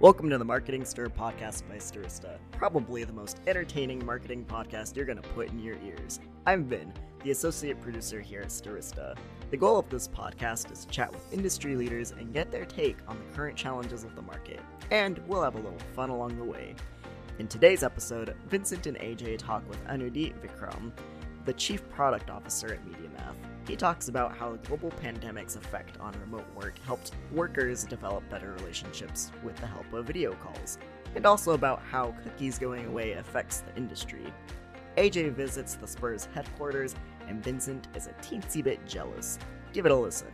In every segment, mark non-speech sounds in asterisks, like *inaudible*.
Welcome to the Marketing Stir podcast by Stirista, probably the most entertaining marketing podcast you're going to put in your ears. I'm Vin, the associate producer here at Stirista. The goal of this podcast is to chat with industry leaders and get their take on the current challenges of the market, and we'll have a little fun along the way. In today's episode, Vincent and AJ talk with Anudit Vikram, the Chief Product Officer at MediaMath. He talks about how the global pandemic's effect on remote work helped workers develop better relationships with the help of video calls, and also about how cookies going away affects the industry. AJ visits the Spurs headquarters, and Vincent is a teensy bit jealous. Give it a listen.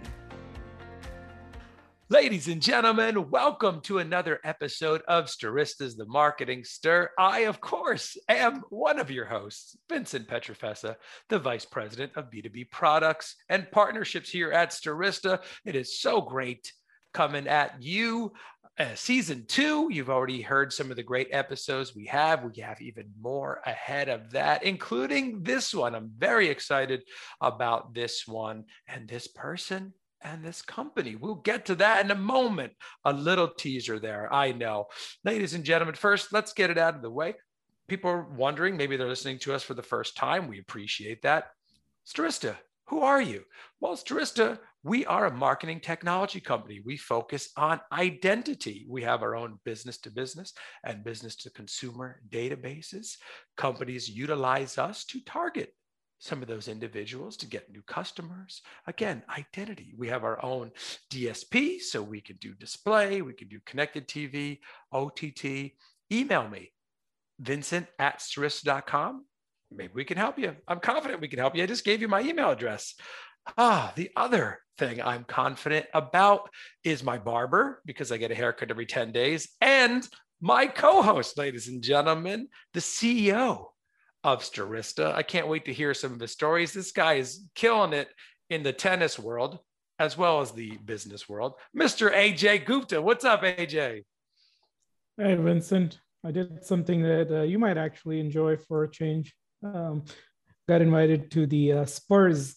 Ladies and gentlemen, welcome to another episode of Stirista's The Marketing Stir. I, of course, am one of your hosts, Vincent Pietrafesa, the Vice President of B2B Products and Partnerships here at Stirista. It is so great coming at you. Uh, season two, you've already heard some of the great episodes we have. We have even more ahead of that, including this one. I'm very excited about this one and this person and this company. We'll get to that in a moment. A little teaser there, I know. Ladies and gentlemen, first, let's get it out of the way. People are wondering, maybe they're listening to us for the first time. We appreciate that. Stirista, who are you? Well, Stirista, we are a marketing technology company. We focus on identity. We have our own business to business and business to consumer databases. Companies utilize us to target some of those individuals to get new customers. Again, identity. We have our own DSP, so we can do display, we can do connected TV, OTT. Email me, vincent at stirista.com. Maybe we can help you. I'm confident we can help you. I just gave you my email address. Ah, the other thing I'm confident about is my barber because I get a haircut every 10 days and my co host, ladies and gentlemen, the CEO of Stirista. I can't wait to hear some of his stories. This guy is killing it in the tennis world as well as the business world. Mr. AJ Gupta. What's up, AJ? Hey, Vincent. I did something that uh, you might actually enjoy for a change. Um, got invited to the uh, Spurs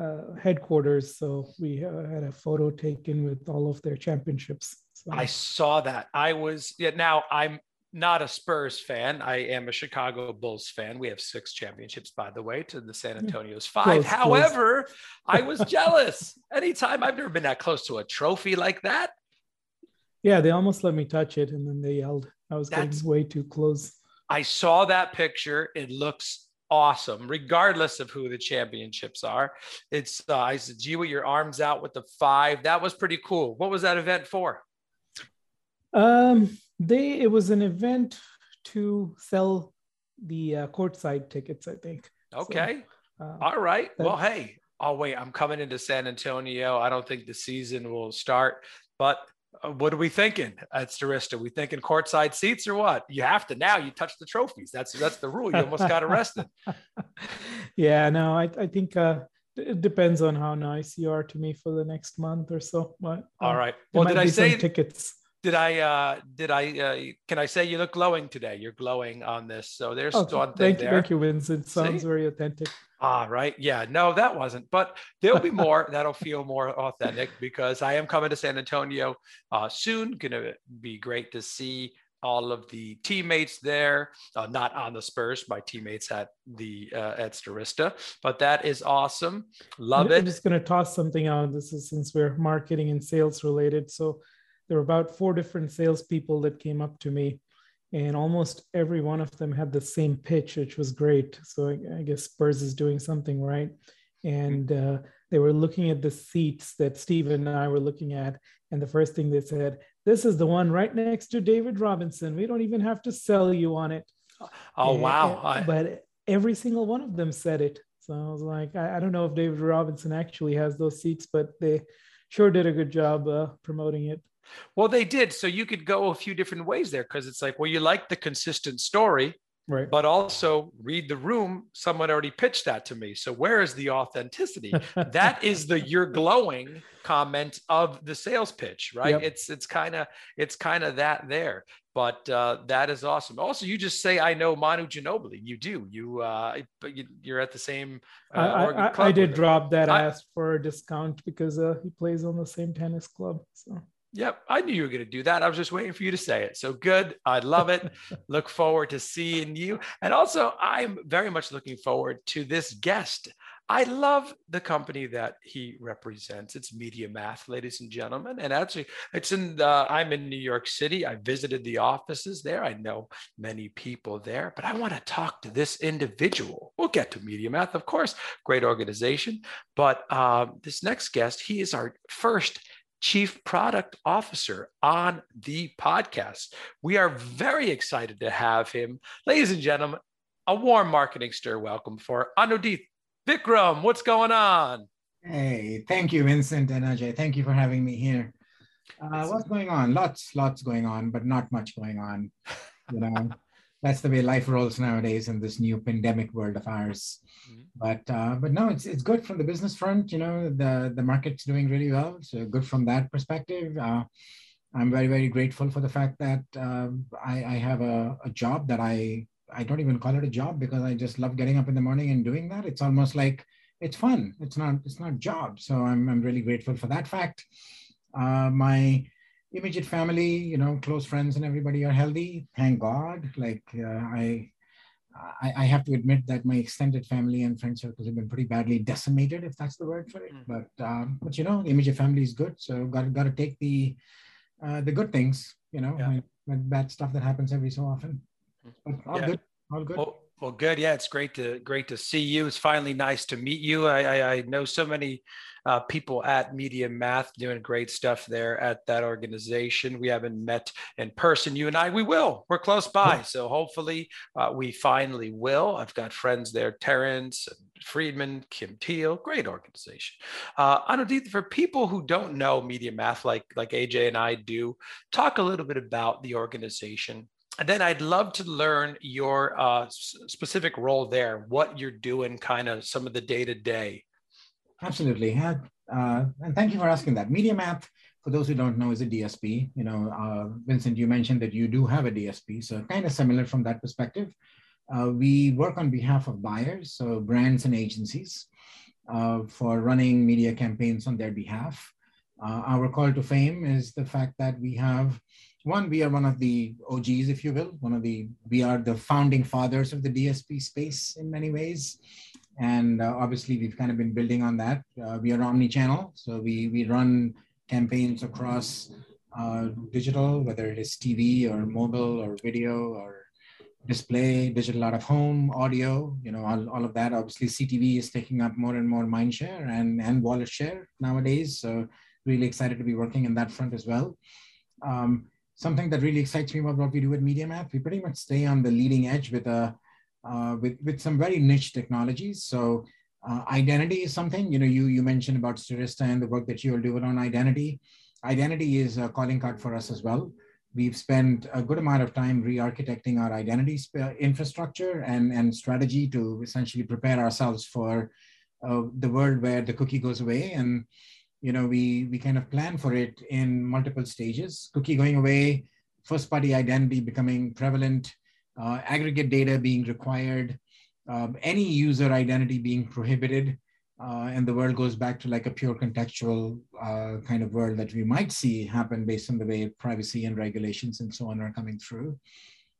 uh, headquarters. So we uh, had a photo taken with all of their championships. So. I saw that. I was, yeah, now I'm not a Spurs fan. I am a Chicago Bulls fan. We have six championships, by the way, to the San Antonio's five. Close, However, close. I was jealous. Anytime I've never been that close to a trophy like that. Yeah, they almost let me touch it, and then they yelled. I was That's, getting way too close. I saw that picture. It looks awesome, regardless of who the championships are. It's uh, I said, gee, with your arms out with the five. That was pretty cool. What was that event for? Um, they it was an event to sell the uh, courtside tickets, I think. Okay. So, uh, All right. Well, hey. Oh wait, I'm coming into San Antonio. I don't think the season will start, but uh, what are we thinking at Stirista? We thinking courtside seats or what? You have to now. You touch the trophies. That's that's the rule. You almost got arrested. *laughs* yeah, no, I I think uh, it depends on how nice you are to me for the next month or so. But all uh, right. Well, did I say tickets? Did I uh did I uh can I say you look glowing today? You're glowing on this. So there's oh, one thing thank there. You, thank you, Vincent. Sounds See? very authentic. Ah, right. Yeah. No, that wasn't. But there'll be more that'll feel more authentic because I am coming to San Antonio uh soon. Gonna be great to see all of the teammates there, uh, not on the Spurs, my teammates at the uh, at Stirista, but that is awesome. Love I'm it. I'm just to toss something out. This is since we're marketing and sales related. So there were about four different salespeople that came up to me, and almost every one of them had the same pitch, which was great. So I, I guess Spurs is doing something right. And uh, they were looking at the seats that Steve and I were looking at. And the first thing they said, This is the one right next to David Robinson. We don't even have to sell you on it. Oh, and, wow. And, but every single one of them said it. So I was like, I, I, don't know if David Robinson actually has those seats, but they sure did a good job uh, promoting it. Well, they did. So you could go a few different ways there because it's like, well, you like the consistent story, right? But also read the room. Someone already pitched that to me. So where is the authenticity? *laughs* that is the you're glowing comment of the sales pitch, right? Yep. It's it's kind of it's kind of that there. But uh, that is awesome. Also, you just say I know Manu Ginobili. You do. You uh, you, are at the same. Uh, I, I, I did drop that. I asked for a discount because uh, he plays on the same tennis club. So Yep, I knew you were going to do that. I was just waiting for you to say it. So good. I love it. *laughs* Look forward to seeing you. And also, I'm very much looking forward to this guest. I love the company that he represents. It's Media Math, ladies and gentlemen. And actually, it's in the, I'm in New York City. I visited the offices there. I know many people there, but I want to talk to this individual. We'll get to Media Math, of course, great organization. But uh, this next guest, he is our first Chief Product Officer on the podcast. We are very excited to have him. Ladies and gentlemen, a warm marketing stir welcome for Anudit Vikram. What's going on? Hey, thank you, Vincent and Ajay. Thank you for having me here. Uh, what's going on? Lots, lots going on, but not much going on. You know, *laughs* that's the way life rolls nowadays in this new pandemic world of ours. Mm-hmm. But uh, but no, it's it's good from the business front. You know, the the market's doing really well, so good from that perspective. Uh, I'm very very grateful for the fact that um, I, I have a, a job that I I don't even call it a job because I just love getting up in the morning and doing that. It's almost like it's fun. It's not it's not job. So I'm I'm really grateful for that fact. Uh, my immediate family, you know, close friends and everybody are healthy. Thank God. Like uh, I, I, I, have to admit that my extended family and friend circles have been pretty badly decimated, if that's the word for it. Mm. But um, but you know, the immediate family is good. So got got to take the uh, the good things, you know, yeah. and bad stuff that happens every so often. But all yeah. good. All good. Well, well, good. Yeah, it's great to great to see you. It's finally nice to meet you. I I, I know so many uh, people at Media Math doing great stuff there at that organization. We haven't met in person. You and I, we will. We're close by, so hopefully uh, we finally will. I've got friends there, Terrence. Friedman, Kim Teal, great organization. Uh, Anudit, for people who don't know Media Math like like AJ and I do, talk a little bit about the organization and then I'd love to learn your uh, specific role there, what you're doing, kind of some of the day to day. Absolutely, uh, and thank you for asking that. Media Math, for those who don't know, is a DSP. You know, uh, Vincent, you mentioned that you do have a DSP, so kind of similar from that perspective. Uh, we work on behalf of buyers, so brands and agencies, uh, for running media campaigns on their behalf. Uh, our call to fame is the fact that we have one, we are one of the OGs, if you will, one of the, we are the founding fathers of the DSP space in many ways. And uh, obviously we've kind of been building on that. Uh, we are omni-channel, so we, we run campaigns across uh, digital, whether it is TV or mobile or video or display, digital out of home, audio, you know, all, all of that. Obviously CTV is taking up more and more mind share and, and wallet share nowadays. So really excited to be working in that front as well. Um, something that really excites me about what we do at Media Math. We pretty much stay on the leading edge with a uh, with with some very niche technologies. So uh, identity is something you know you you mentioned about Stirista and the work that you are do on identity. Identity is a calling card for us as well. We've spent a good amount of time re-architecting our identity infrastructure and, and strategy to essentially prepare ourselves for uh, the world where the cookie goes away and you know, we, we kind of plan for it in multiple stages. Cookie going away, first party identity becoming prevalent, uh, aggregate data being required, um, any user identity being prohibited, uh, and the world goes back to like a pure contextual uh, kind of world that we might see happen based on the way privacy and regulations and so on are coming through.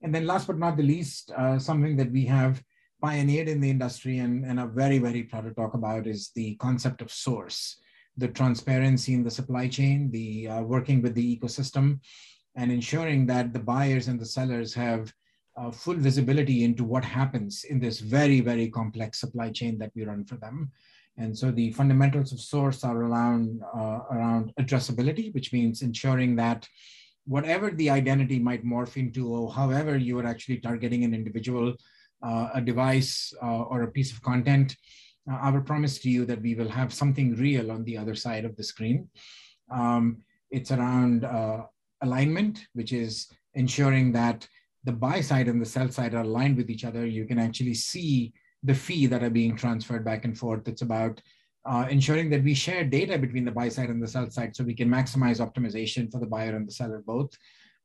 And then last but not the least, uh, something that we have pioneered in the industry and, and are very, very proud to talk about is the concept of source the transparency in the supply chain, the uh, working with the ecosystem, and ensuring that the buyers and the sellers have uh, full visibility into what happens in this very, very complex supply chain that we run for them. And so the fundamentals of source are around, uh, around addressability, which means ensuring that whatever the identity might morph into, or however you are actually targeting an individual, uh, a device, uh, or a piece of content, uh, our promise to you that we will have something real on the other side of the screen. Um, it's around uh, alignment, which is ensuring that the buy side and the sell side are aligned with each other. You can actually see the fee that are being transferred back and forth. It's about uh, ensuring that we share data between the buy side and the sell side so we can maximize optimization for the buyer and the seller both.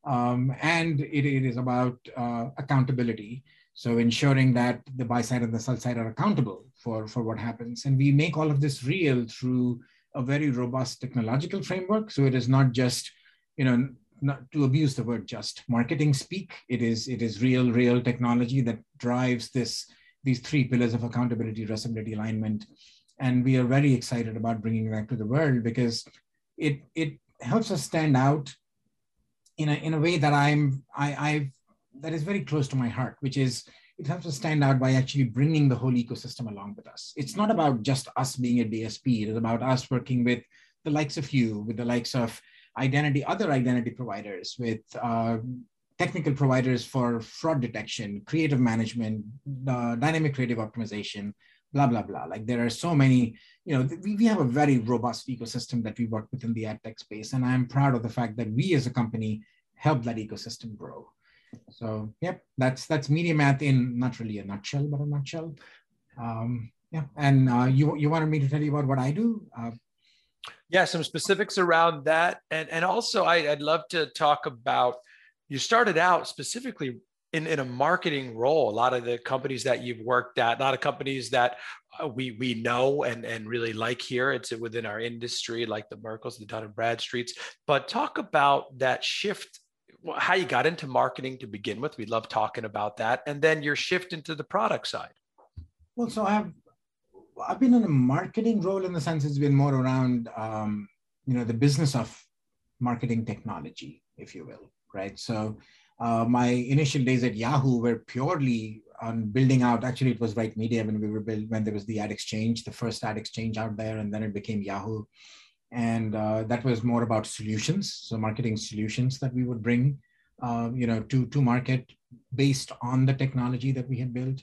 Um, and it, it is about uh, accountability. So ensuring that the buy side and the sell side are accountable for, for what happens. And we make all of this real through a very robust technological framework. So it is not just you know, not to abuse the word just marketing speak. It is it is real, real technology that drives this these three pillars of accountability, traceability, alignment. And we are very excited about bringing that to the world because it it helps us stand out in a in a way that I'm I I've that is very close to my heart, which is it helps us stand out by actually bringing the whole ecosystem along with us. It's not about just us being a DSP. It is about us working with the likes of you, with the likes of identity, other identity providers, with uh, technical providers for fraud detection, creative management, uh, dynamic creative optimization, blah, blah, blah. Like there are so many, you know, we, we have a very robust ecosystem that we work within the ad tech space. And I'm proud of the fact that we as a company help that ecosystem grow. So yep, that's that's media math in not really a nutshell, but a nutshell. Um, yeah, and uh, you you wanted me to tell you about what I do? Uh, yeah, some specifics around that, and and also I, I'd love to talk about. You started out specifically in, in a marketing role. A lot of the companies that you've worked at, a lot of companies that uh, we we know and and really like here. It's within our industry, like the Merkles, the Dun and Bradstreets. But talk about that shift how you got into marketing to begin with. We love talking about that, and then your shift into the product side. Well, so I've I've been in a marketing role in the sense it's been more around um, you know the business of marketing technology, if you will, right? So uh, my initial days at Yahoo were purely on building out. Actually, it was Right Media when we were built when there was the ad exchange, the first ad exchange out there, and then it became Yahoo and uh, that was more about solutions. So marketing solutions that we would bring uh, you know to to market based on the technology that we had built.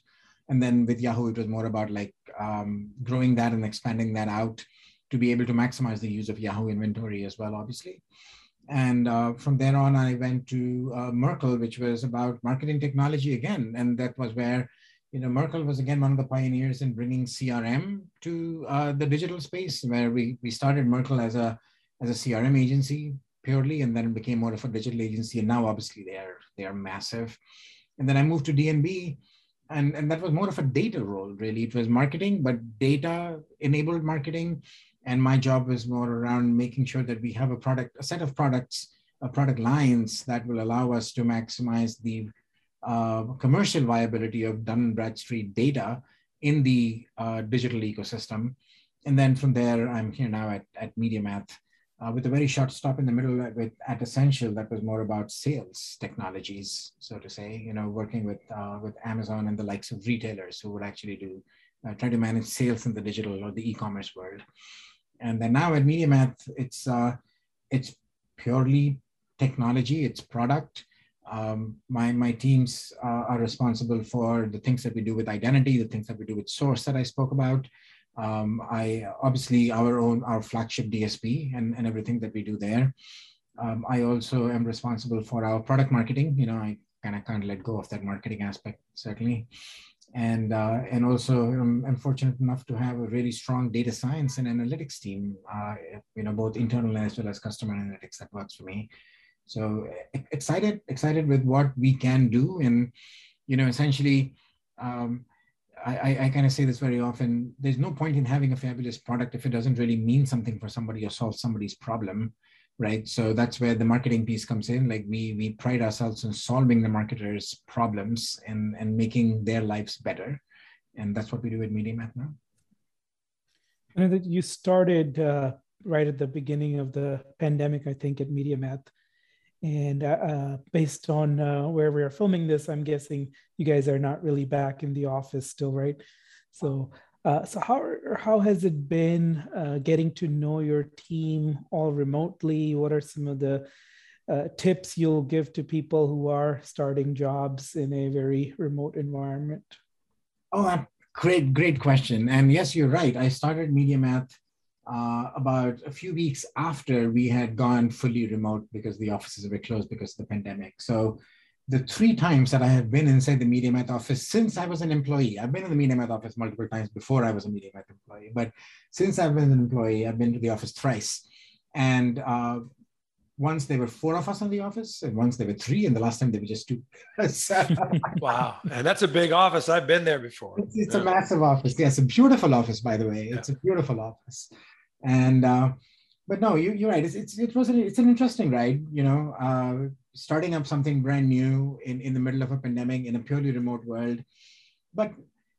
And then with yahoo it was more about like um, growing that and expanding that out to be able to maximize the use of yahoo inventory as well obviously. And uh, from there on i went to uh, merkle which was about marketing technology again. And that was where you know, Merkle was again one of the pioneers in bringing CRM to uh, the digital space, where we we started Merkle as a as a CRM agency purely, and then became more of a digital agency. And now, obviously, they are they are massive. And then I moved to DNB, and and that was more of a data role. Really, it was marketing, but data enabled marketing. And my job was more around making sure that we have a product, a set of products, uh, product lines that will allow us to maximize the uh, commercial viability of Dun & Bradstreet data in the uh, digital ecosystem. And then from there, I'm here now at, at MediaMath uh, with a very short stop in the middle with, at Essential that was more about sales technologies, so to say, you know, working with, uh, with Amazon and the likes of retailers who would actually do, uh, try to manage sales in the digital or the e-commerce world. And then now at MediaMath, it's, it's purely technology, it's product, um, my my teams uh, are responsible for the things that we do with identity, the things that we do with source that I spoke about. Um, I obviously our own our flagship DSP and, and everything that we do there. Um, I also am responsible for our product marketing. You know, I kind of can't let go of that marketing aspect certainly, and uh, and also I'm, I'm, fortunate enough to have a really strong data science and analytics team. Uh, you know, both internal as well as customer analytics that works for me. So excited, excited with what we can do. And, you know, essentially, um, I, I kind of say this very often, there's no point in having a fabulous product if it doesn't really mean something for somebody or solve somebody's problem, right? So that's where the marketing piece comes in. Like we, we pride ourselves on solving the marketers' problems and, and making their lives better. And that's what we do at MediaMath now. And that you started uh, right at the beginning of the pandemic, I think, at MediaMath. And uh, uh, based on uh, where we are filming this, I'm guessing you guys are not really back in the office still, right? So, uh, so how how has it been uh, getting to know your team all remotely? What are some of the uh, tips you'll give to people who are starting jobs in a very remote environment? Oh, great, great question. And yes, you're right. I started MediaMath uh, about a few weeks after we had gone fully remote because the offices were closed because of the pandemic. So the three times that I have been inside the MediaMath office since I was an employee, I've been in the MediaMath office multiple times before I was a MediaMath employee, but since I've been an employee, I've been to the office thrice. And uh, once there were four of us in the office, and once there were three, and the last time there were just two. *laughs* *laughs* wow, and that's a big office. I've been there before. It's, it's yeah. a massive office. Yes, a beautiful office, by the way. It's yeah. a beautiful office. And uh, but no, you, you're right. It's, it's it was an, it's an interesting ride. You know, uh, starting up something brand new in in the middle of a pandemic in a purely remote world. But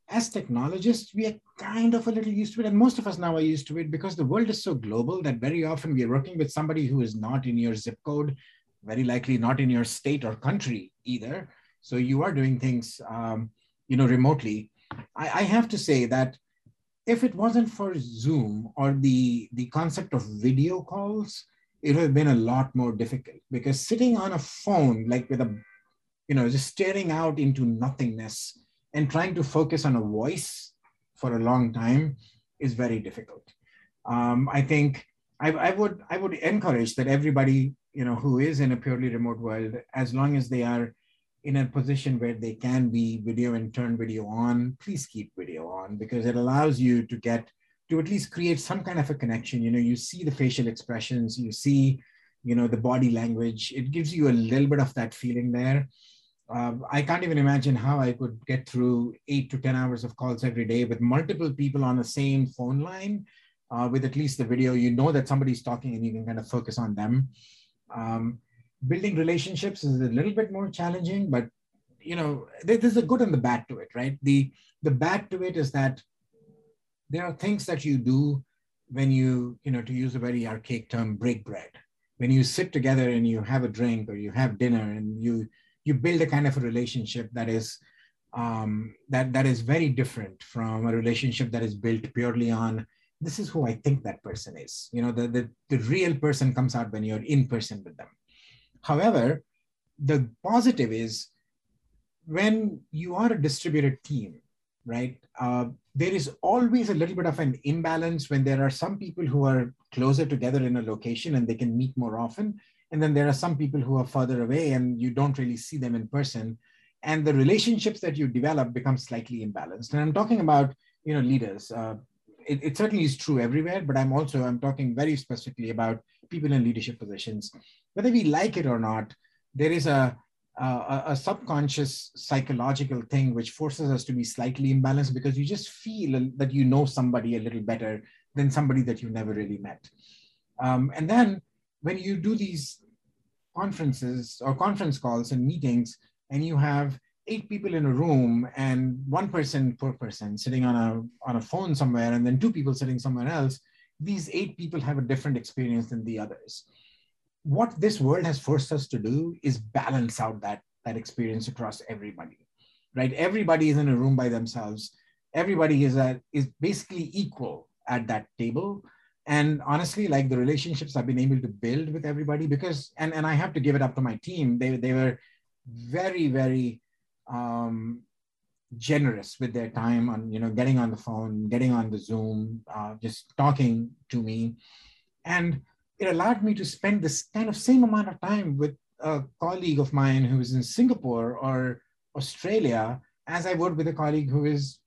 as technologists, we are kind of a little used to it, and most of us now are used to it because the world is so global that very often we are working with somebody who is not in your zip code, very likely not in your state or country either. So you are doing things, um, you know, remotely. I, I have to say that if it wasn't for Zoom or the, the concept of video calls, it would have been a lot more difficult because sitting on a phone, like with a, you know, just staring out into nothingness and trying to focus on a voice for a long time is very difficult. Um, I think I, I, would I would encourage that everybody you know who is in a purely remote world, as long as they are in a position where they can be video and turn video on, please keep video on because it allows you to get to at least create some kind of a connection. You know, you see the facial expressions, you see, you know, the body language. It gives you a little bit of that feeling there. Uh, I can't even imagine how I could get through eight to 10 hours of calls every day with multiple people on the same phone line uh, with at least the video. You know that somebody's talking and you can kind of focus on them. Um, building relationships is a little bit more challenging, but you know, there's a good and the bad to it, right? The the bad to it is that there are things that you do when you, you know, to use a very archaic term, break bread. When you sit together and you have a drink or you have dinner and you you build a kind of a relationship that is um, that that is very different from a relationship that is built purely on this is who I think that person is. You know, the, the, the real person comes out when you're in person with them. However, the positive is when you are a distributed team, right? Uh, there is always a little bit of an imbalance when there are some people who are closer together in a location and they can meet more often. And then there are some people who are further away and you don't really see them in person. And the relationships that you develop become slightly imbalanced. And I'm talking about, you know, leaders. Uh, it, it certainly is true everywhere, but I'm also, I'm talking very specifically about people in leadership positions whether we like it or not, there is a, a, a, subconscious psychological thing which forces us to be slightly imbalanced because you just feel that you know somebody a little better than somebody that you never really met. Um, and then when you do these conferences or conference calls and meetings, and you have eight people in a room and one person per person sitting on a, on a phone somewhere, and then two people sitting somewhere else, these eight people have a different experience than the others what this world has forced us to do is balance out that that experience across everybody right? Everybody is in a room by themselves. Everybody is is basically equal at that table. And honestly like the relationships i've been able to build with everybody because and and i have to give it up to my team. They they were very very um generous with their time on you know getting on the phone getting on the zoom uh, just talking to me. And it allowed me to spend this kind of same amount of time with a colleague of mine who is in Singapore or Australia as I would with a colleague who is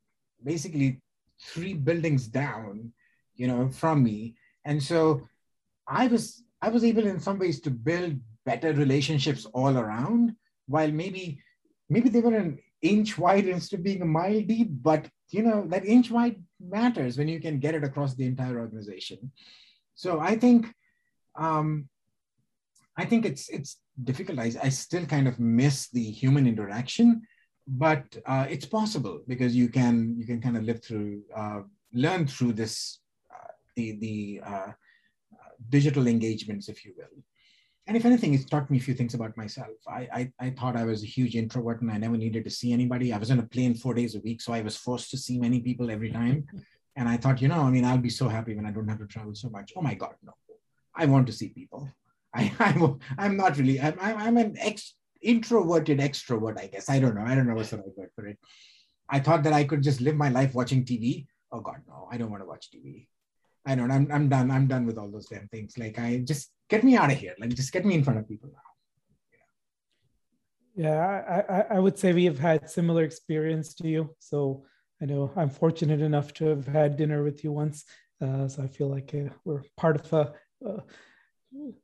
basically three buildings down, you know, from me. And so I was I was able in some ways to build better relationships all around, while maybe maybe they were an inch wide instead of being a mile deep, but you know, that inch wide matters when you can get it across the entire organization. So I think um, I think it's it's difficult. I, I still kind of miss the human interaction, but uh, it's possible because you can you can kind of live through uh, learn through this uh, the the uh, digital engagements, if you will. And if anything, it's taught me a few things about myself. I, I, I thought I was a huge introvert and I never needed to see anybody. I was on a plane four days a week, so I was forced to see many people every time. And I thought, you know, I mean, I'll be so happy when I don't have to travel so much. Oh my God, no. I want to see people. *laughs* I, I'm, I'm not really, I'm, I'm an ex, introverted extrovert, I guess. I don't know. I don't know what's the right word for it. I thought that I could just live my life watching TV. Oh God, no, I don't want to watch TV. I don't, I'm, I'm done. I'm done with all those damn things. Like I just get me out of here. Like just get me in front of people now. Yeah, I, I, would say we have had similar experience to you. So I know I'm fortunate enough to have had dinner with you once. Uh, so I feel like uh, we're part of a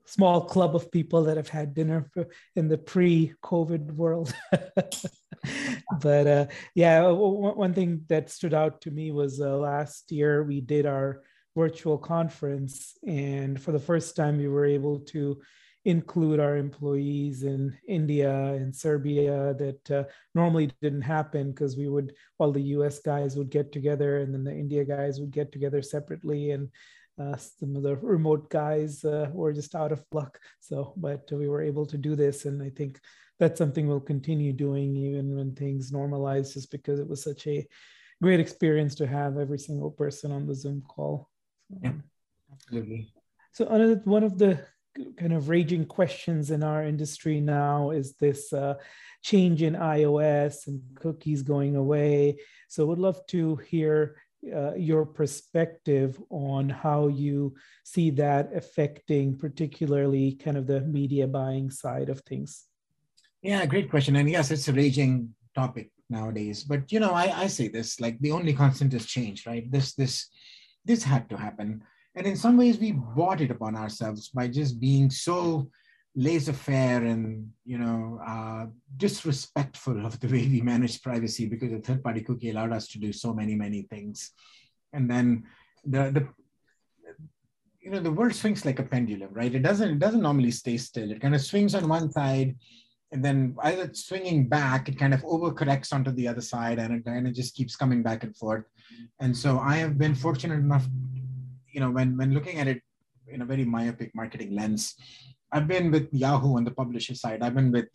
small club of people that have had dinner in the pre-COVID world. *laughs* but uh, yeah, one thing that stood out to me was uh, last year we did our virtual conference. And for the first time, we were able to include our employees in India and Serbia that uh, normally didn't happen because we would, all the US guys would get together and then the India guys would get together separately. And uh, some of the remote guys uh, were just out of luck. So, but we were able to do this. And I think that's something we'll continue doing even when things normalize, just because it was such a great experience to have every single person on the Zoom call. So, yeah, absolutely. So, one of the kind of raging questions in our industry now is this uh, change in iOS and cookies going away. So, would love to hear uh, your perspective on how you see that affecting, particularly kind of the media buying side of things. Yeah, great question. And yes, it's a raging topic nowadays. But you know, I, I say this like the only constant is change, right? This this this had to happen. And in some ways, we bought it upon ourselves by just being so laissez-faire and you know uh, disrespectful of the way we manage privacy because the third-party cookie allowed us to do so many many things. And then the the you know the world swings like a pendulum right? It doesn't it doesn't normally stay still. It kind of swings on one side and then either it's swinging back it kind of overcorrects onto the other side and it kind of just keeps coming back and forth. And so i have been fortunate enough you know when when looking at it in a very myopic marketing lens I've been with Yahoo on the publisher side. I've been with,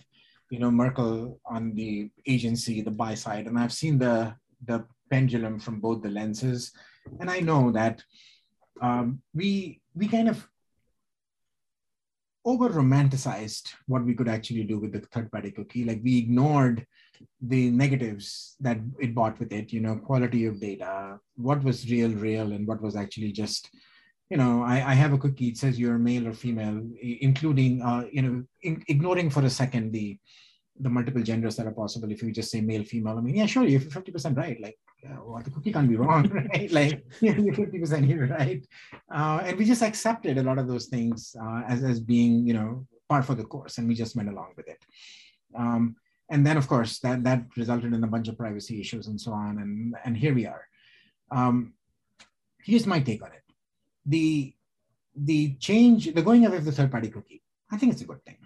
you know, Merkle on the agency, the buy side, and I've seen the the pendulum from both the lenses, and I know that um, we we kind of over romanticized what we could actually do with the third party cookie. Like we ignored the negatives that it brought with it. You know, quality of data, what was real, real, and what was actually just you know, I, I have a cookie. It says you're male or female, including, uh, you know, in, ignoring for a second the the multiple genders that are possible. If you just say male, female, I mean, yeah, sure, you're 50% right. Like, uh, well, the cookie can't be wrong, *laughs* right? Like, you're 50% here, right? Uh, and we just accepted a lot of those things uh, as, as being, you know, part for the course, and we just went along with it. Um, and then, of course, that that resulted in a bunch of privacy issues and so on. And and here we are. Um, here's my take on it the the change, the going away of the third party cookie, I think it's a good thing.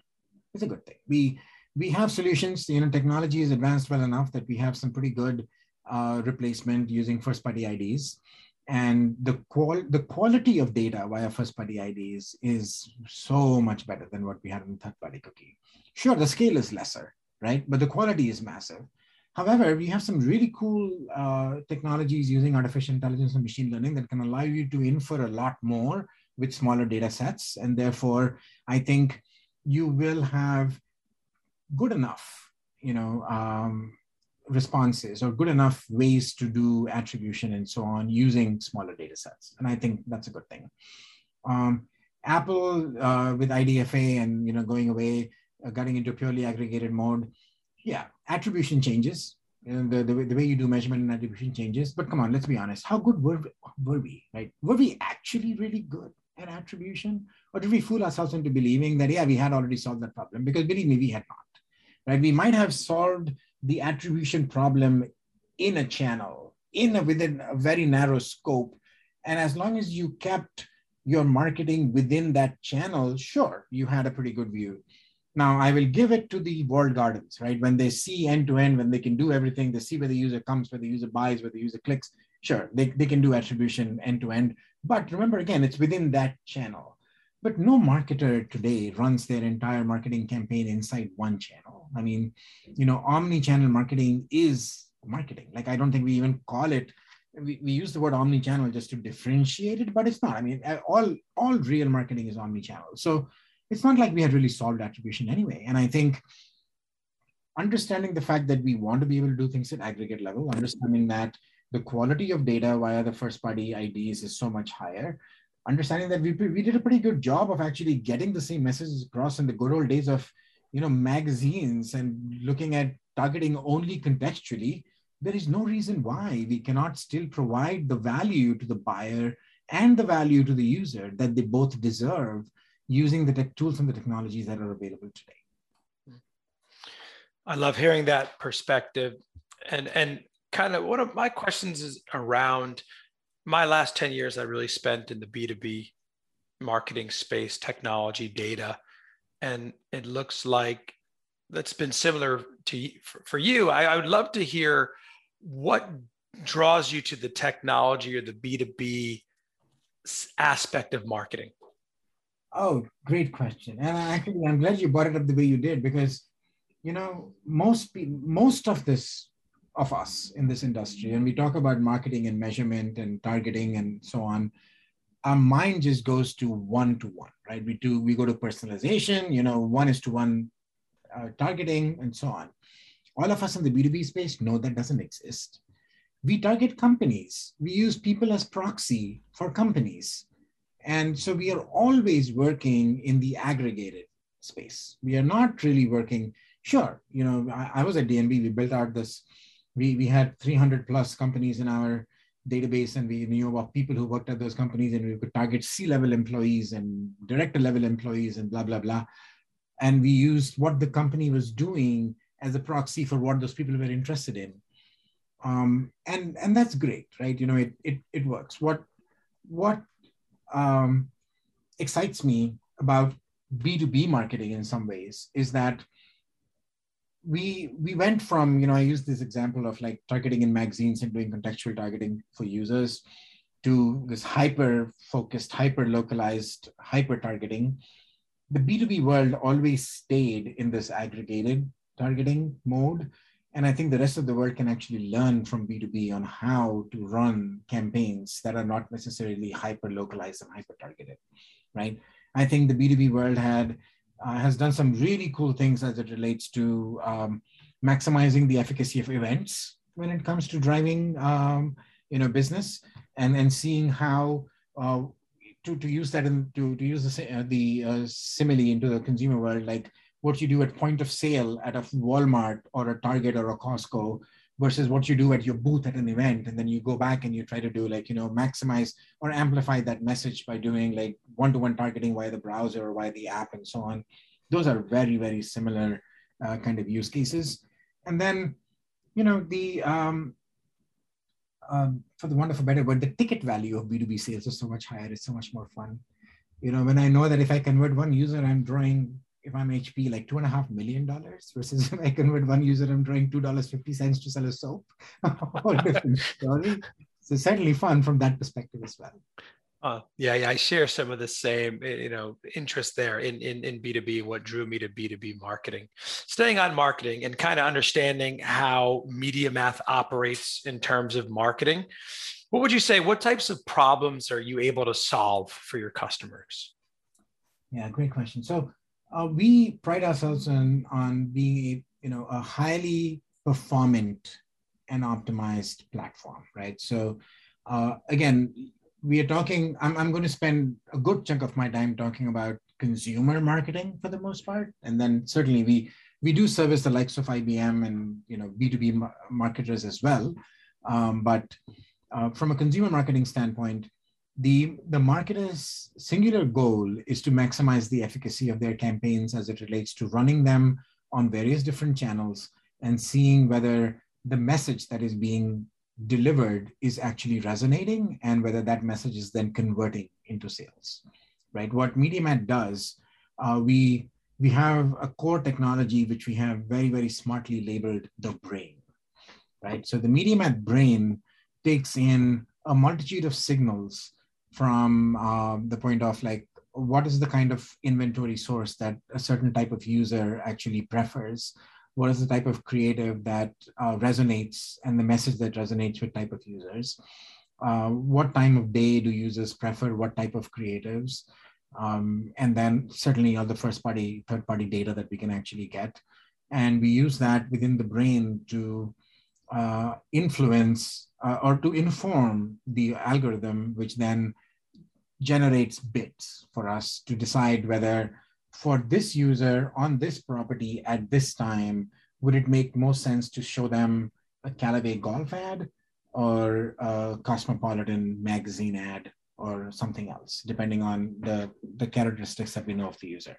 It's a good thing. We we have solutions. You know, technology is advanced well enough that we have some pretty good uh, replacement using first party IDs. And the qual the quality of data via first party IDs is so much better than what we had in third party cookie. Sure, the scale is lesser, right? But the quality is massive. However, we have some really cool uh, technologies using artificial intelligence and machine learning that can allow you to infer a lot more with smaller data sets. And therefore, I think you will have good enough, you know, um, responses or good enough ways to do attribution and so on using smaller data sets. And I think that's a good thing. Um, Apple uh, with IDFA and you know going away, uh, getting into purely aggregated mode, yeah, attribution changes. The, the, the way you do measurement and attribution changes. But come on, let's be honest. How good were, were we, right? Were we actually really good at attribution? Or did we fool ourselves into believing that, yeah, we had already solved that problem? Because believe me, we had not, right? We might have solved the attribution problem in a channel, in a, within a very narrow scope. And as long as you kept your marketing within that channel, sure, you had a pretty good view. Now I will give it to the walled gardens, right? When they see end to end, when they can do everything, they see where the user comes, where the user buys, where the user clicks. Sure, they, they can do attribution end to end. But remember, again, it's within that channel. But no marketer today runs their entire marketing campaign inside one channel. I mean, you know, omni-channel marketing is marketing. Like I don't think we even call it we, we use the word omni-channel just to differentiate it, but it's not. I mean, all all real marketing is omni-channel. So it's not like we had really solved attribution anyway. And I think understanding the fact that we want to be able to do things at aggregate level, understanding that the quality of data via the first party IDs is so much higher, understanding that we, we did a pretty good job of actually getting the same messages across in the good old days of you know magazines and looking at targeting only contextually there is no reason why we cannot still provide the value to the buyer and the value to the user that they both deserve using the tech tools and the technologies that are available today. I love hearing that perspective. And, and kind of one of my questions is around my last 10 years I really spent in the B2B marketing space, technology, data. And it looks like that's been similar to for you. I, I would love to hear what draws you to the technology or the B2B aspect of marketing. Oh, great question. And actually, I'm glad you brought it up the way you did because, you know, most people, most of this of us in this industry, and we talk about marketing and measurement and targeting and so on, our mind just goes to one to one, right? We do we go to personalization, you know, one is to one uh, targeting and so on. All of us in the B2B space know that doesn't exist. We target companies. We use people as proxy for companies. And so we are always working in the aggregated space. We are not really working, sure, you know, I, I was at DNB, we built out this, we, we had 300 plus companies in our database and we knew about people who worked at those companies and we could target C-level employees and director level employees and blah, blah, blah. And we used what the company was doing as a proxy for what those people were interested in. Um, and, and that's great, right? You know, it, it, it works. What, what um, excites me about B2B marketing in some ways is that we we went from you know i use this example of like targeting in magazines and doing contextual targeting for users to this hyper focused hyper localized hyper targeting the b2b world always stayed in this aggregated targeting mode and i think the rest of the world can actually learn from b2b on how to run campaigns that are not necessarily hyper localized and hyper targeted right? I think the b2b world had uh, has done some really cool things as it relates to um, maximizing the efficacy of events when it comes to driving um, you know business and and seeing how uh, to, to use that and to, to use the, uh, the uh, simile into the consumer world like what you do at point of sale at a walmart or a target or a costco versus what you do at your booth at an event. And then you go back and you try to do like you know maximize or amplify that message by doing like one-to-one targeting via the browser or via the app and so on. Those are very very similar uh, kind of use cases. And then you know the um, um, for the a better word the ticket value of b2b sales is so much higher. It's so much more fun. You know when i know that if i convert one user i'm drawing if I'm HP, like two and a half million dollars versus if I convert one user, I'm drawing two dollars fifty cents to sell a soap. *laughs* Whole different story. So certainly fun from that perspective as well. Uh, yeah, yeah, I share some of the same, eh, you know, interest there in in in B two B. What drew me to B two B marketing, staying on marketing and kind of understanding how media math operates in terms of marketing. What would you say? What types of problems are you able to solve for your customers? Yeah, great question. So uh, we pride ourselves on, on being a, you know, a highly performant and optimized platform, right? So uh, again, we are talking, I'm, I'm going to spend a good chunk of my time talking about consumer marketing for the most part. And then certainly we, we do service the likes of IBM and, you know, B2B marketers as well. Um, but uh, from a consumer marketing standpoint, the, the marketer's singular goal is to maximize the efficacy of their campaigns as it relates to running them on various different channels and seeing whether the message that is being delivered is actually resonating and whether that message is then converting into sales, right? What MediaMath does, uh, we, we have a core technology which we have very, very smartly labeled the brain, right? So the MediaMath brain takes in a multitude of signals from uh, the point of like what is the kind of inventory source that a certain type of user actually prefers? What is the type of creative that uh, resonates and the message that resonates with type of users? Uh, what time of day do users prefer? What type of creatives? Um, and then certainly all the first party third party data that we can actually get. And we use that within the brain to uh, influence uh, or to inform the algorithm which then generates bids for us to decide whether for this user on this property at this time, would it make most sense to show them a Callaway golf ad or a Cosmopolitan magazine ad or something else, depending on the, the characteristics that we know of the user.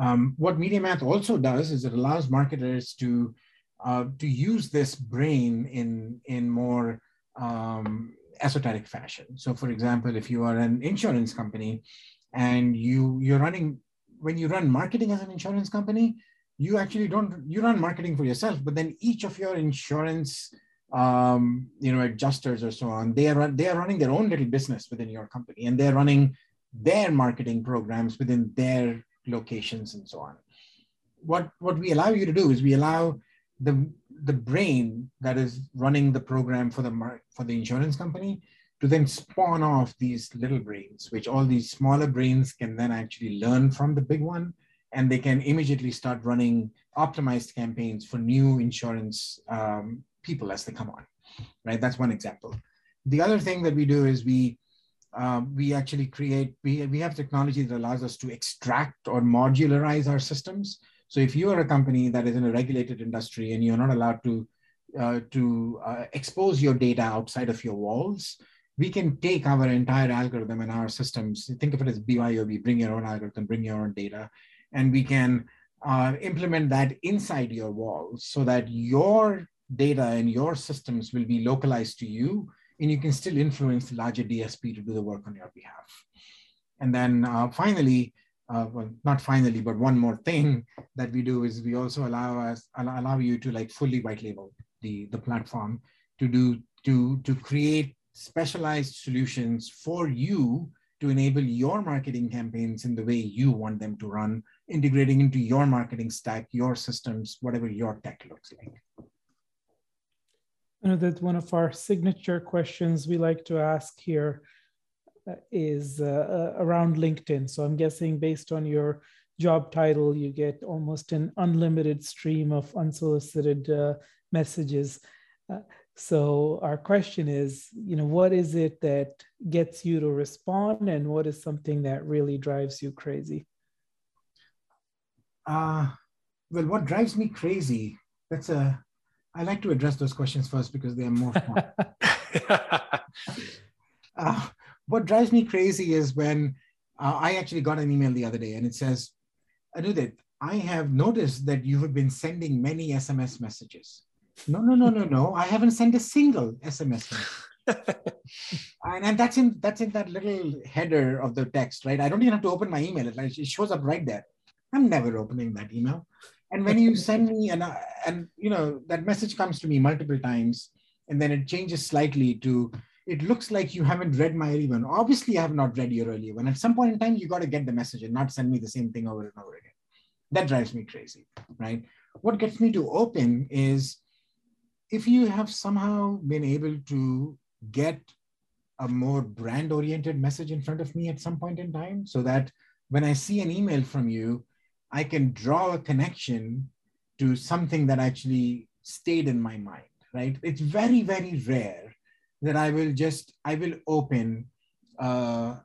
Um, what MediaMath also does is it allows marketers to, uh, to use this brain in, in more um, esoteric fashion. So, for example, if you are an insurance company and you you're running when you run marketing as an insurance company, you actually don't you run marketing for yourself, but then each of your insurance um, you know adjusters or so on, they are they are running their own little business within your company, and they're running their marketing programs within their locations and so on. What what we allow you to do is we allow the the brain that is running the program for the for the insurance company to then spawn off these little brains, which all these smaller brains can then actually learn from the big one, and they can immediately start running optimized campaigns for new insurance um, people as they come on. Right, that's one example. The other thing that we do is we um, we actually create we, we have technology that allows us to extract or modularize our systems so if you are a company that is in a regulated industry and you're not allowed to uh, to uh, expose your data outside of your walls, we can take our entire algorithm and our systems. Think of it as BYOB: bring your own algorithm, bring your own data, and we can uh, implement that inside your walls so that your data and your systems will be localized to you, and you can still influence the larger DSP to do the work on your behalf. And then uh, finally, uh, well, not finally, but one more thing that we do is we also allow us allow you to like fully white label the the platform to do to to create specialized solutions for you to enable your marketing campaigns in the way you want them to run, integrating into your marketing stack, your systems, whatever your tech looks like. I know that one of our signature questions we like to ask here is uh, uh, around LinkedIn. So I'm guessing based on your job title, you get almost an unlimited stream of unsolicited uh, messages. Uh, so our question is, you know, what is it that gets you to respond, and what is something that really drives you crazy? Uh, well, what drives me crazy? That's a. I like to address those questions first because they are more fun. *laughs* uh, what drives me crazy is when uh, I actually got an email the other day and it says, Anudit, I have noticed that you have been sending many SMS messages. No, no, no, no, no. I haven't sent a single SMS *laughs* and, and that's in that's in that little header of the text, right? I don't even have to open my email. It, it shows up right there. I'm never opening that email. And when you send me and and you know that message comes to me multiple times, and then it changes slightly to it looks like you haven't read my early one. Obviously, I have not read your earlier one. At some point in time, you got to get the message and not send me the same thing over and over again. That drives me crazy, right? What gets me to open is if you have somehow been able to get a more brand oriented message in front of me at some point in time so that when I see an email from you, I can draw a connection to something that actually stayed in my mind, right? It's very, very rare that I will just, I will open uh,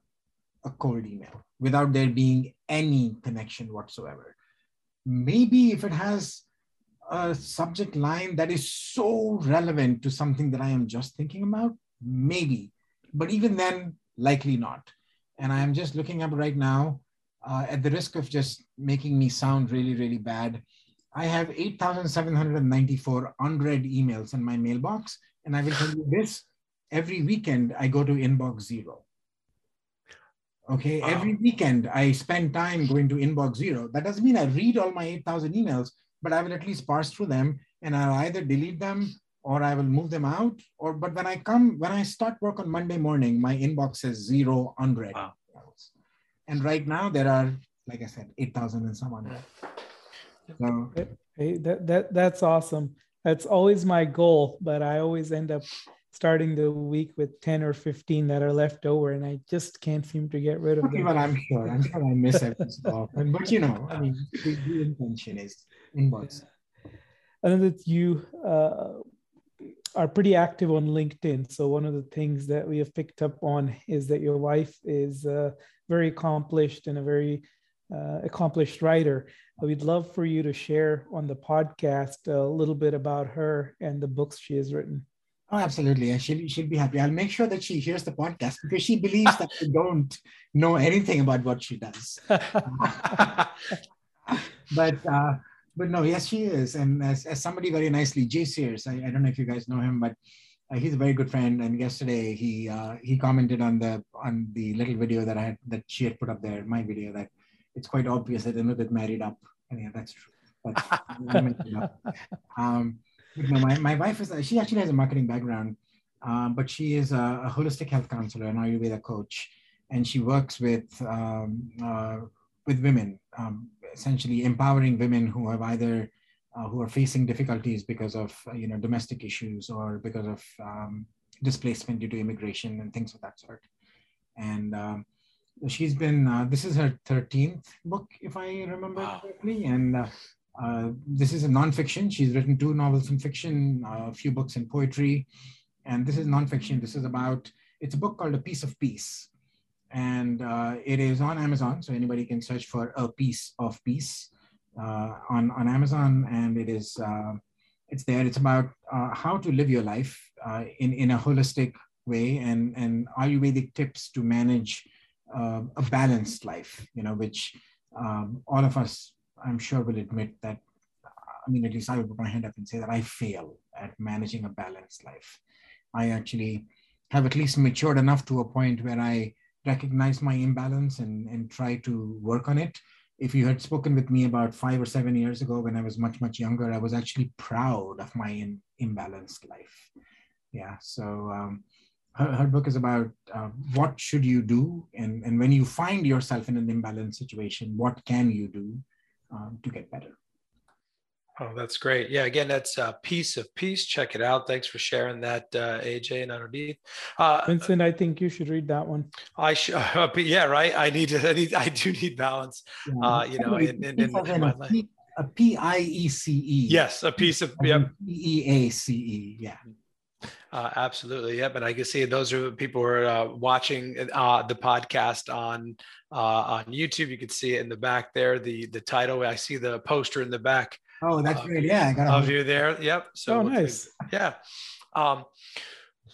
a cold email without there being any connection whatsoever. Maybe if it has a subject line that is so relevant to something that I am just thinking about, maybe. But even then, likely not. And I am just looking up right now, uh, at the risk of just making me sound really, really bad. I have 8,794 unread emails in my mailbox. And I will tell you this every weekend I go to inbox zero. Okay, wow. every weekend I spend time going to inbox zero. That doesn't mean I read all my 8,000 emails, but I will at least parse through them and I'll either delete them or I will move them out. Or but when I come, when I start work on Monday morning, my inbox is zero unread. Wow. And right now there are, like I said, 8,000 and some on So hey, that, that that's awesome. That's always my goal, but I always end up starting the week with 10 or 15 that are left over and I just can't seem to get rid of them. But I'm sure, I'm sure I miss every so often. But you know, I mean, the, the intention is inbox. I know that you uh, are pretty active on LinkedIn. So one of the things that we have picked up on is that your wife is uh, very accomplished and a very uh, accomplished writer. We'd love for you to share on the podcast a little bit about her and the books she has written. Oh, absolutely. And She'll, she'll be happy. I'll make sure that she hears the podcast because she believes that I don't know anything about what she does. *laughs* but uh, but no, yes, she is. And as, as somebody very nicely, Jay Sears, I, I don't know if you guys know him, but uh, he's a very good friend. And yesterday he uh, he commented on the on the little video that I had that she had put up there, my video, that it's quite obvious that Elizabeth married up. And yeah, that's true. *laughs* um, you know, my, my wife is she actually has a marketing background, um, but she is a, a, holistic health counselor and Ayurveda coach, and she works with um, uh, with women, um, essentially empowering women who have either uh, who are facing difficulties because of you know domestic issues or because of um, displacement due to immigration and things of that sort. And um, she's been uh, this is her 13th book, if I remember wow. correctly, and. Uh, uh, this is a nonfiction. She's written two novels in fiction, a few books in poetry, and this is nonfiction. This is about, it's a book called A Piece of Peace. And uh, it is on Amazon, so anybody can search for A Piece of Peace uh, on, on Amazon, and it is uh, it's there. It's about uh, how to live your life uh, in in a holistic way, and and Ayurvedic tips to manage uh, a balanced life. You know, which um, all of us, I'm sure, will admit that. I mean, at least I would put my hand up and say that I fail at managing a balanced life. I actually have at least matured enough to a point where I recognize my imbalance and, and try to work on it if you had spoken with me about five or seven years ago when I was much, much younger, I was actually proud of my in, imbalanced life. Yeah. So um, her, her book is about uh, what should you do? And, and when you find yourself in an imbalanced situation, what can you do um, to get better? Oh, that's great. Yeah, again, that's a piece of peace. Check it out. Thanks for sharing that, uh, AJ and Anudit. Uh, Vincent, I think you should read that one. I should, *laughs* uh, yeah, right. I need to, *laughs* I need, I do need balance, yeah. uh, you know, in, in, in, in my life. A P I E C E. Yes, a piece of, yeah. P E A C E. Yeah. Uh, absolutely. Yep. And I can see those are the people who are uh, watching uh, the podcast on uh, on YouTube. You can see it in the back there. The the title. I see the poster in the back. Oh, that's uh, great. Yeah, I got of you there. Yep. So oh, nice. Yeah. Um,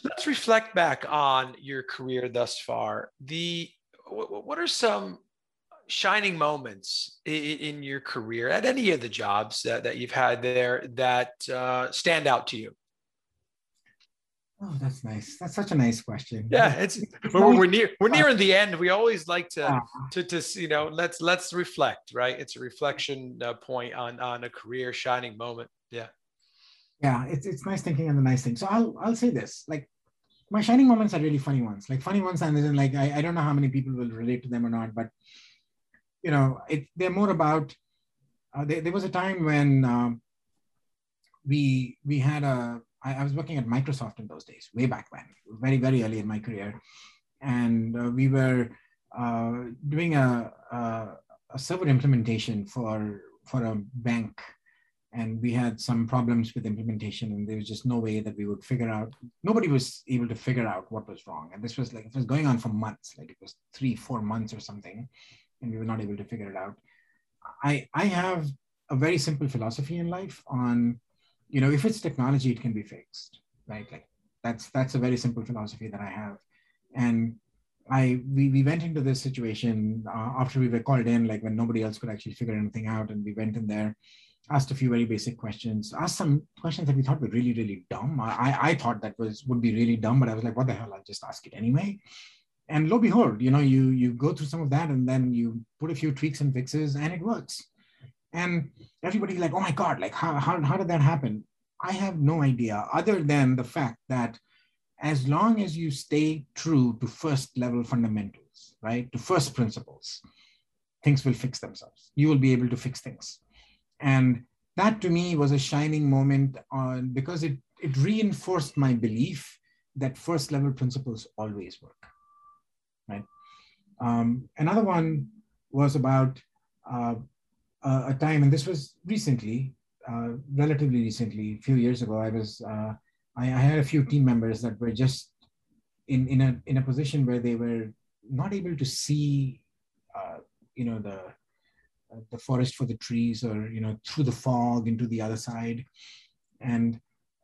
let's reflect back on your career thus far. The what are some shining moments in, in your career at any of the jobs that, that you've had there that uh, stand out to you? Oh, that's nice. That's such a nice question. Yeah, it's, it's *laughs* we're, we're, near we're nearing the end. We always like to uh, to to you know let's let's reflect, right? It's a reflection uh, point on on a career shining moment. Yeah. Yeah, it's it's nice thinking on the nice thing. So I'll I'll say this like my shining moments are really funny ones. Like funny ones, and then like I, I don't know how many people will relate to them or not, but you know, it they're more about. Uh, there, there was a time when um, we we had a I, I, was working at Microsoft in those days, way back when, very, very early in my career. And uh, we were uh, doing a, a, a, server implementation for, for a bank. And we had some problems with implementation, and there was just no way that we would figure out. Nobody was able to figure out what was wrong. And this was like, it was going on for months, like it was three, four months or something, and we were not able to figure it out. I, I have a very simple philosophy in life on you know if it's technology it can be fixed right? Like that's that's a very simple philosophy that i have. And i we, we went into this situation uh, after we were called in like when nobody else could actually figure anything out and we went in there asked a few very basic questions asked some questions that we thought were really really dumb. I i thought that was would be really dumb but i was like what the hell? I'll just ask it anyway. And lo behold you know you you go through some of that and then you put a few tweaks and fixes and it works and everybody's like, oh my God, like how, how, how did that happen? I have no idea other than the fact that as long as you stay true to first level fundamentals, right, to first principles, things will fix themselves. You will be able to fix things. And that to me was a shining moment on because it, it reinforced my belief that first level principles always work, right? Um, another one was about uh, uh, a time, and this was recently, uh, relatively recently, a few years ago, I was, uh, I, I, had a few team members that were just in, in, a, in a position where they were not able to see, uh, you know, the, uh, the forest for the trees or, you know, through the fog into the other side. And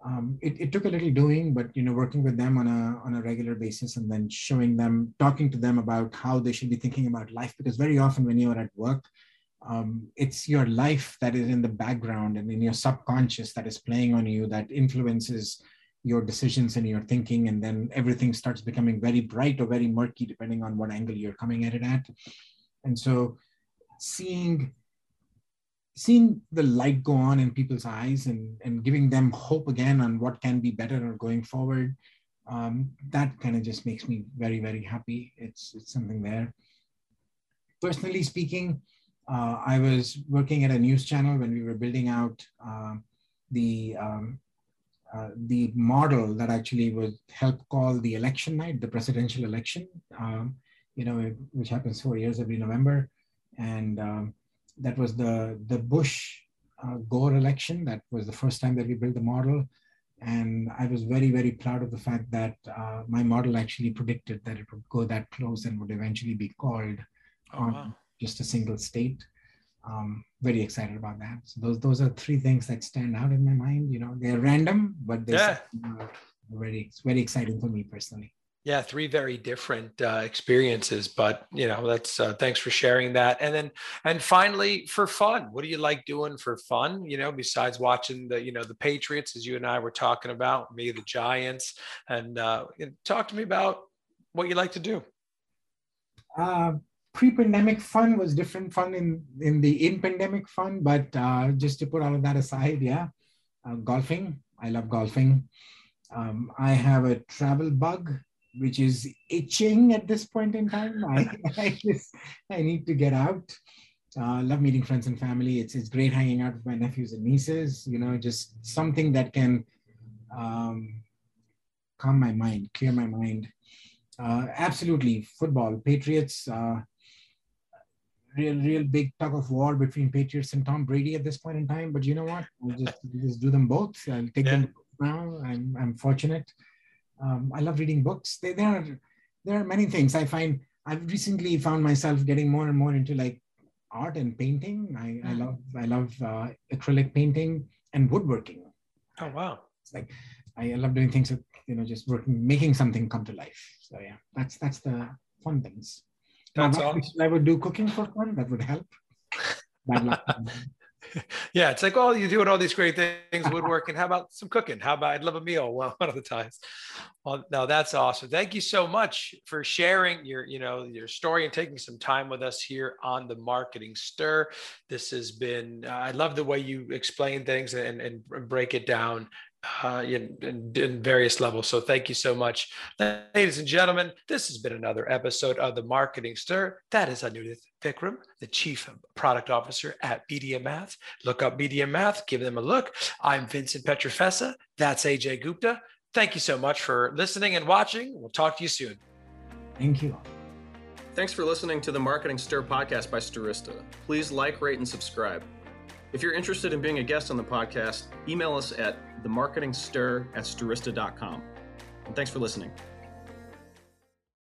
um, it, it, took a little doing, but you know, working with them on a on a regular basis, and then showing them, talking to them about how they should be thinking about life. Because very often, when you are at work, um, it's your life that is in the background and in your subconscious that is playing on you that influences your decisions and your thinking, and then everything starts becoming very bright or very murky, depending on what angle you're coming at it at. And so, seeing seeing the light go on in people's eyes and, and giving them hope again on what can be better or going forward um, that kind of just makes me very very happy. It's it's something there. Personally speaking uh, i was working at a news channel when we were building out uh, the um, uh, the model that actually would help call the election night the presidential election um, you know which happens four years every november. And um, that was the the bush uh, gore election. That was the first time that we built the model. And I was very, very proud of the fact that uh, my model actually predicted that it would go that close and would eventually be called oh, on wow. Just a single state. Um, very excited about that. So those those are three things that stand out in my mind. You know, they're random, but they're yeah. very it's very exciting for me personally. Yeah, three very different uh, experiences, but you know, that's uh, thanks for sharing that. And then, and finally, for fun, what do you like doing for fun? You know, besides watching the, you know, the Patriots, as you and I were talking about, me, the Giants, and uh, talk to me about what you like to do. Uh, pre-pandemic fun was different fun in in the in-pandemic fun, but uh, just to put all of that aside, yeah, uh, golfing. I love golfing. Um, I have a travel bug which is itching at this point in time. I, *laughs* I just I need to get out. Uh, love meeting friends and family. It's it's great hanging out with my nephews and nieces. You know, just something that can um, calm my mind, clear my mind. Uh, absolutely, football, Patriots. Uh, real, real big tug of war between Patriots and Tom Brady at this point in time. But you know what? We'll just, we'll just do them both. I'll take yeah. them now. I'm I'm fortunate. Um, I love reading books. There, there are there are many things I find. I've recently found myself getting more and more into like art and painting. I, I hmm. love I love uh, acrylic painting and woodworking. Oh wow! It's like I love doing things with you know just working, making something come to life. So yeah, that's that's the fun things. That's awesome. I would do cooking for fun. That would help. *laughs* yeah, it's like, oh, you're doing all these great things, woodworking. How about some cooking? How about I'd love a meal *laughs* one of the times. Well, no, that's awesome. Thank you so much for sharing your, you know, your story and taking some time with us here on the Marketing Stir. This has been, uh, I love the way you explain things and, and break it down uh, in, in, in, various levels. So thank you so much. Ladies and gentlemen, this has been another episode of the Marketing Stir. That is Anudit Vikram, the Chief Product Officer at Media Math. Look up Media Math, give them a look. I'm Vincent Pietrafesa. That's AJ Gupta. Thank you so much for listening and watching. We'll talk to you soon. Thank you. Thanks for listening to the Marketing Stir podcast by Stirista. Please like, rate, and subscribe. If you're interested in being a guest on the podcast, email us at themarketingstir at stirista.com. And thanks for listening.